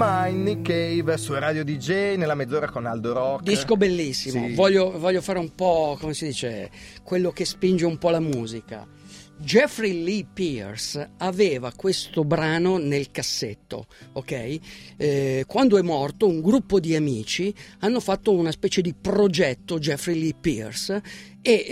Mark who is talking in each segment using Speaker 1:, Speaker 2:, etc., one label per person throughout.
Speaker 1: Mind, Nick Cave su Radio DJ nella mezz'ora con Aldo Rock.
Speaker 2: Disco bellissimo,
Speaker 1: Sì.
Speaker 2: voglio, voglio fare un po', come si dice, quello che spinge un po' la musica. Jeffrey Lee Pierce aveva questo brano nel cassetto, ok? Eh, quando è morto, un gruppo di amici hanno fatto una specie di progetto Jeffrey Lee Pierce e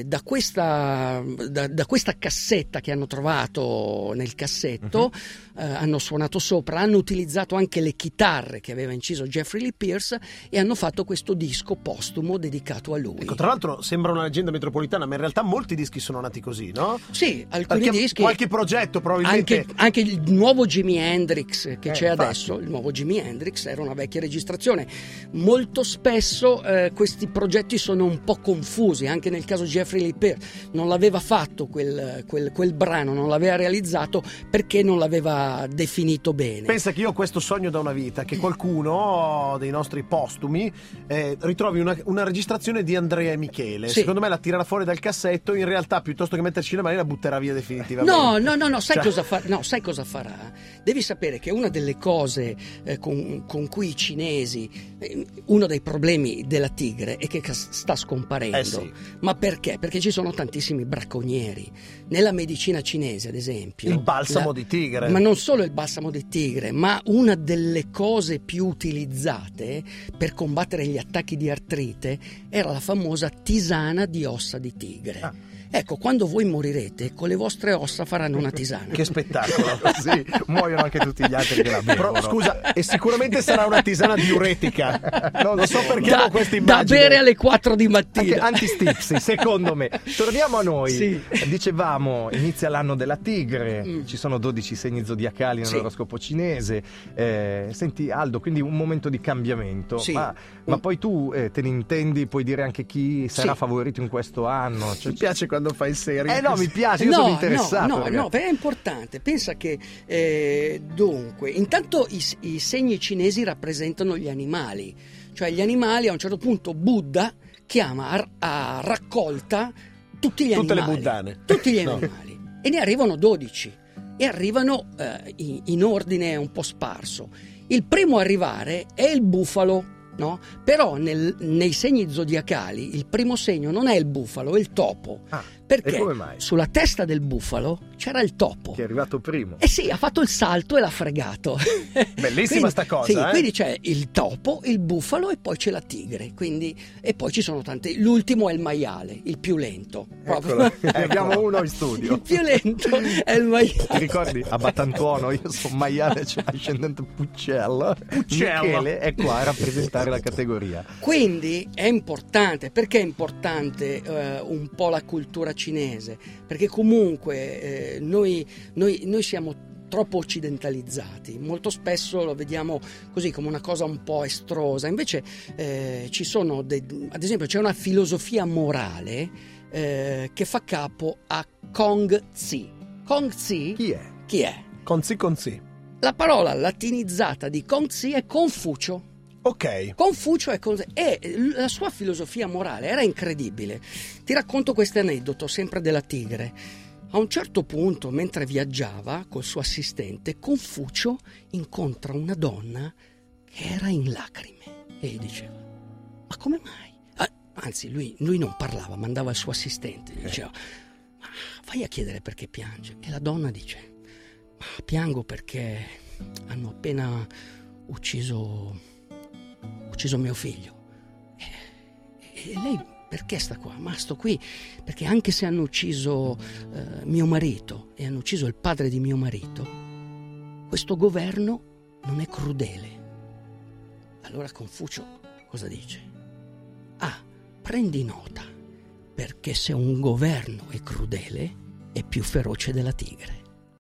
Speaker 2: eh, da, questa, da- da questa cassetta che hanno trovato nel cassetto eh, hanno suonato sopra, hanno utilizzato anche le chitarre che aveva inciso Jeffrey Lee Pierce e hanno fatto questo disco postumo dedicato a lui.
Speaker 3: Ecco, tra l'altro sembra una leggenda metropolitana, ma in realtà molti dischi sono nati così, no?
Speaker 2: Sì, alcuni
Speaker 3: Perché
Speaker 2: dischi.
Speaker 3: qualche progetto probabilmente
Speaker 2: Anche, anche il nuovo Jimi Hendrix che
Speaker 3: Eh,
Speaker 2: c'è
Speaker 3: infatti.
Speaker 2: adesso, il nuovo Jimi Hendrix era una vecchia registrazione. Molto spesso eh, questi progetti sono un po' confusi, anche nel caso Jeffrey Pierce non l'aveva fatto quel, quel- quel brano, non l'aveva realizzato perché non l'aveva definito bene.
Speaker 3: Pensa che io ho questo sogno da una vita, che qualcuno dei nostri postumi eh, ritrovi una, una registrazione di Andrea e Michele.
Speaker 2: Sì.
Speaker 3: Secondo me la tirerà fuori dal cassetto, in realtà piuttosto che metterci le mani la butterà via definitivamente.
Speaker 2: No, no, no, no, sai,
Speaker 3: Cioè-
Speaker 2: cosa fa- no, sai cosa farà? Devi sapere che una delle cose eh, con, con cui i cinesi, eh, uno dei problemi della tigre è che sta scomparendo.
Speaker 3: Eh sì.
Speaker 2: Ma perché? Perché ci sono tantissimi bracconieri. Nella medicina cinese, ad esempio.
Speaker 3: Il balsamo
Speaker 2: la-
Speaker 3: di tigre.
Speaker 2: Ma non solo il balsamo di tigre, ma una delle cose più utilizzate per combattere gli attacchi di artrite era la famosa tisana di ossa di tigre.
Speaker 3: Ah.
Speaker 2: Ecco, quando voi morirete, con le vostre ossa faranno una tisana.
Speaker 3: Che spettacolo.
Speaker 1: Sì, muoiono anche tutti gli altri che la bevono.
Speaker 3: Però, scusa, e sicuramente sarà una tisana diuretica. Non lo so perché
Speaker 2: da,
Speaker 3: ho questa
Speaker 2: da
Speaker 3: immagine.
Speaker 2: bere alle 4 di mattina.
Speaker 1: antistipsi, secondo me. Torniamo a noi.
Speaker 2: Sì.
Speaker 1: Dicevamo, inizia l'anno della tigre,
Speaker 2: Mm.
Speaker 1: ci sono 12 segni zodiacali
Speaker 2: Sì.
Speaker 1: nell'oroscopo cinese. Eh, senti Aldo, quindi un momento di cambiamento.
Speaker 2: Sì.
Speaker 1: Ma, ma
Speaker 2: Un-
Speaker 1: poi tu eh, te ne intendi, puoi dire anche chi sarà
Speaker 2: Sì.
Speaker 1: favorito in questo anno? Cioè,
Speaker 3: Mi piace quando fai il serio.
Speaker 1: eh no, mi piace, io sono interessato.
Speaker 2: No, no,
Speaker 1: perché-
Speaker 2: no, è importante. Pensa che eh, dunque, intanto i, i segni cinesi rappresentano gli animali, cioè gli animali a un certo punto Buddha chiama a, a raccolta tutti gli
Speaker 3: Tutte le
Speaker 2: animali.
Speaker 3: buddane.
Speaker 2: Tutti gli
Speaker 3: No.
Speaker 2: animali. E ne arrivano 12 e arrivano eh, in, in ordine un po' sparso. Il primo a arrivare è il bufalo. No? Però nel- nei segni zodiacali il primo segno non è il bufalo, è il topo.
Speaker 1: Ah,
Speaker 2: Perché sulla testa del bufalo c'era il topo.
Speaker 1: Che è arrivato primo.
Speaker 2: Eh sì, ha fatto il salto e l'ha fregato.
Speaker 3: Bellissima
Speaker 2: Quindi-
Speaker 3: sta cosa,
Speaker 2: Sì,
Speaker 3: eh?
Speaker 2: quindi c'è il topo, il bufalo e poi c'è la tigre. Quindi, e poi ci sono tanti. L'ultimo è il maiale, il più lento.
Speaker 1: Eccolo, ne abbiamo uno in studio.
Speaker 2: Il più lento è il maiale.
Speaker 1: Ti ricordi a Battantuono? Io sono maiale cioè, ascendente Puccello.
Speaker 3: Puccello.
Speaker 1: Michele è qua a rappresentare la categoria.
Speaker 2: Quindi è importante, perché è importante eh, un po' la cultura cinese? Perché comunque eh, noi, noi- noi siamo troppo occidentalizzati, molto spesso lo vediamo così come una cosa un po' estrosa, invece eh, ci sono, dei- ad esempio c'è una filosofia morale eh, che fa capo a Kong Tzu. Kong Tzu
Speaker 1: Chi è?
Speaker 2: chi è?
Speaker 3: Conzi conzi.
Speaker 2: La parola latinizzata di Kong Tzu è Confucio.
Speaker 3: Ok.
Speaker 2: Confucio è con- e la sua filosofia morale era incredibile. Ti racconto questo aneddoto sempre della tigre. A un certo punto, mentre viaggiava col suo assistente, Confucio incontra una donna che era in lacrime e gli diceva: Ma come mai? Anzi, lui, lui non parlava, mandava il suo assistente. Gli diceva: Ma vai a chiedere perché piange. E la donna dice: Ma piango perché hanno appena ucciso ucciso mio figlio. E, lei perché sta qua? Ma sto qui perché anche se hanno ucciso eh, mio marito e hanno ucciso il padre di mio marito, questo governo non è crudele. Allora Confucio cosa dice? Ah, prendi nota, perché se un governo è crudele è più feroce della tigre.